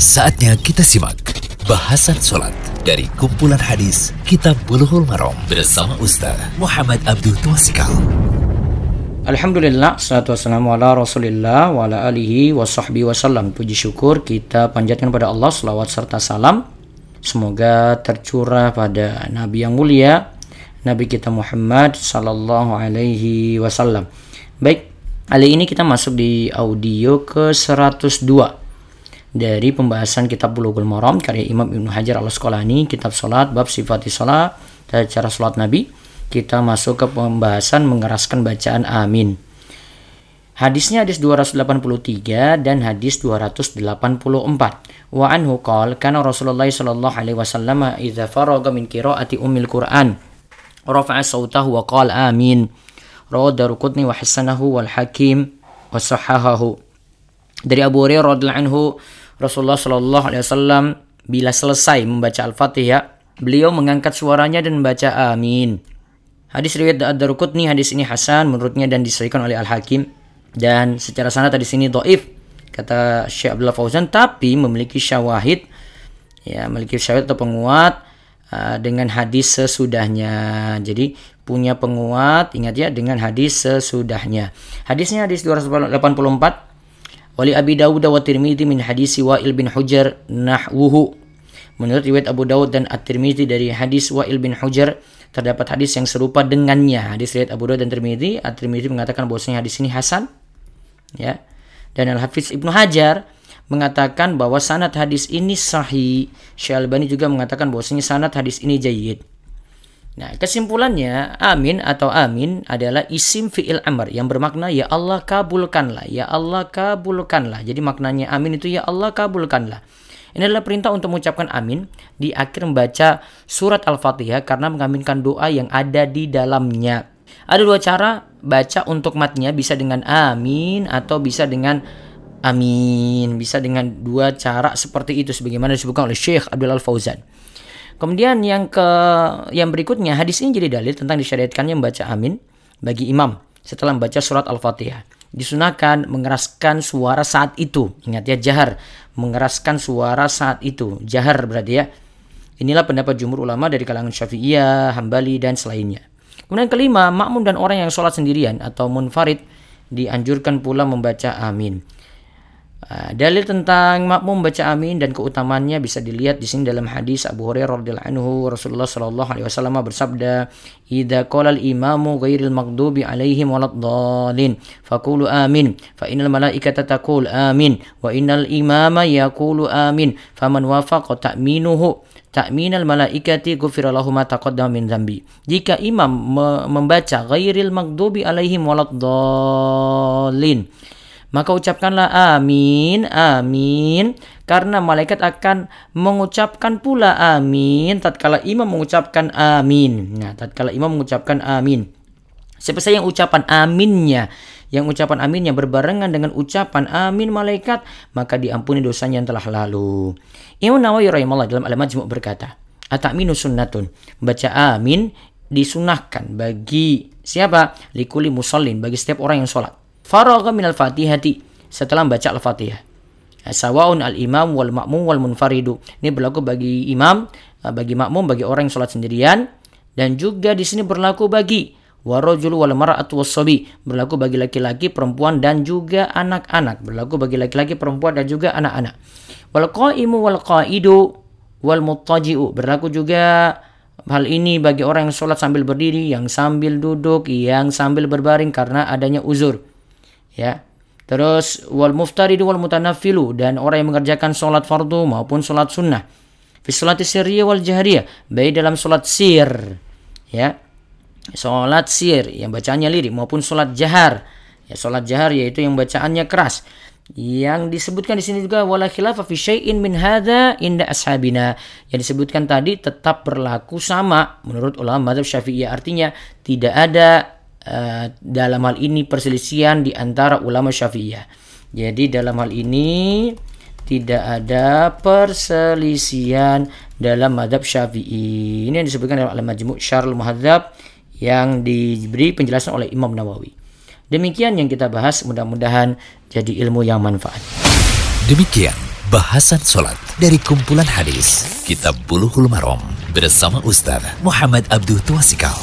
Saatnya kita simak bahasan sholat dari kumpulan hadis Kitab Bulughul Maram bersama Ustaz Muhammad Abdul Twasikal. Alhamdulillah, salatu wassalamu ala rasulillah wa ala alihi wa sahbihi wasallam Puji syukur kita panjatkan pada Allah selawat serta salam. Semoga tercurah pada Nabi yang mulia Nabi kita Muhammad sallallahu alaihi wasallam. Baik, kali ini kita masuk di audio ke 102 dari pembahasan kitab Bulughul Maram karya Imam Ibnu Hajar Al-Asqalani, kitab salat bab sifati salat dan cara salat Nabi. Kita masuk ke pembahasan mengeraskan bacaan amin. Hadisnya hadis 283 dan hadis 284. Wa anhu qala kana Rasulullah sallallahu alaihi wasallam idza faraga min qiraati ummil Qur'an rafa'a sautahu wa qala amin. Rawahu Daruqutni wa hasanahu wal Hakim wa sahahahu. Dari Abu Hurairah radhiyallahu anhu Rasulullah Shallallahu Alaihi Wasallam bila selesai membaca Al-Fatihah, beliau mengangkat suaranya dan membaca Amin. Hadis riwayat Ad-Darqutni hadis ini hasan menurutnya dan disahihkan oleh Al-Hakim dan secara sanad di sini dhaif kata Syekh Abdullah Fauzan tapi memiliki syawahid ya memiliki syawahid atau penguat uh, dengan hadis sesudahnya. Jadi punya penguat ingat ya dengan hadis sesudahnya. Hadisnya hadis 284 Wali Abi Dawud wa Tirmidzi min hadis Wa'il bin Hujar nahwuhu. Menurut riwayat Abu Dawud dan At-Tirmidzi dari hadis Wa'il bin Hujar terdapat hadis yang serupa dengannya. Hadis riwayat Abu Dawud dan Tirmidzi, At-Tirmidzi mengatakan bahwasanya hadis ini hasan. Ya. Dan Al-Hafiz Ibnu Hajar mengatakan bahwa sanad hadis ini sahih. Syalbani juga mengatakan bahwasanya sanad hadis ini jayyid. Nah, kesimpulannya amin atau amin adalah isim fi'il amr yang bermakna ya Allah kabulkanlah, ya Allah kabulkanlah. Jadi maknanya amin itu ya Allah kabulkanlah. Ini adalah perintah untuk mengucapkan amin di akhir membaca surat Al-Fatihah karena mengaminkan doa yang ada di dalamnya. Ada dua cara baca untuk matnya bisa dengan amin atau bisa dengan amin. Bisa dengan dua cara seperti itu sebagaimana disebutkan oleh Syekh Abdul Al-Fauzan. Kemudian yang ke yang berikutnya hadis ini jadi dalil tentang disyariatkannya membaca amin bagi imam setelah membaca surat Al-Fatihah. Disunahkan mengeraskan suara saat itu. Ingat ya jahar, mengeraskan suara saat itu. Jahar berarti ya. Inilah pendapat jumhur ulama dari kalangan Syafi'iyah, Hambali dan selainnya. Kemudian kelima, makmum dan orang yang sholat sendirian atau munfarid dianjurkan pula membaca amin. Uh, dalil tentang makmum baca amin dan keutamaannya bisa dilihat di sini dalam hadis Abu Hurairah radhiyallahu anhu. Rasulullah sallallahu alaihi wasallam bersabda idza qala al-imamu ghairil maghdubi alaihim waladdallin faqulu amin. Fa innal malaikata taqul amin. Wa innal imama yaqulu amin. Faman wafaqa ta'minuhu ta'minal malaikati ghufira lahu ma taqaddama min dzambi jika imam me membaca ghairil maghdubi alaihim waladdallin maka ucapkanlah amin, amin, karena malaikat akan mengucapkan pula amin tatkala imam mengucapkan amin. Nah, tatkala imam mengucapkan amin. Siapa saja yang ucapan aminnya, yang ucapan amin yang berbarengan dengan ucapan amin malaikat, maka diampuni dosanya yang telah lalu. Imam Nawawi rahimahullah dalam Al-Majmu' berkata, Ataminu sunnatun. Baca amin disunahkan bagi siapa? Likuli musallin, bagi setiap orang yang sholat faragha minal fatihati. Setelah membaca al-fatihah. Sawaun al-imam wal makmum wal munfaridu. Ini berlaku bagi imam bagi makmum bagi orang yang sholat sendirian. Dan juga di sini berlaku bagi warajul wal mar'atu wasabi berlaku bagi laki-laki perempuan dan juga anak-anak. Berlaku bagi laki-laki perempuan dan juga anak-anak. Wal qaimu wal qaidu wal muttaji'u. Berlaku juga hal ini bagi orang yang sholat sambil berdiri yang sambil duduk yang sambil berbaring karena adanya uzur ya. Terus wal muftaridu wal mutanaffilu dan orang yang mengerjakan sholat fardu maupun sholat sunnah. Fi sholati sirriyah wal jahriyah baik dalam sholat sir ya. Sholat sir yang bacaannya lirik maupun sholat jahar. Ya sholat jahar yaitu yang bacaannya keras. Yang disebutkan di sini juga wala khilafa fi syai'in min hadza inda ashabina. Yang disebutkan tadi tetap berlaku sama menurut ulama mazhab Syafi'iyah artinya tidak ada Eh, dalam hal ini perselisihan di antara ulama Syafi'iyah. Jadi dalam hal ini tidak ada perselisihan dalam madhab Syafi'i. Ini yang disebutkan dalam Al-Majmu' Syarul Muhadzab yang diberi penjelasan oleh Imam Nawawi. Demikian yang kita bahas, mudah-mudahan jadi ilmu yang manfaat. Demikian Bahasan sholat dari kumpulan hadis Kitab Bulughul Maram bersama Ustaz Muhammad Abdul Tuasikal.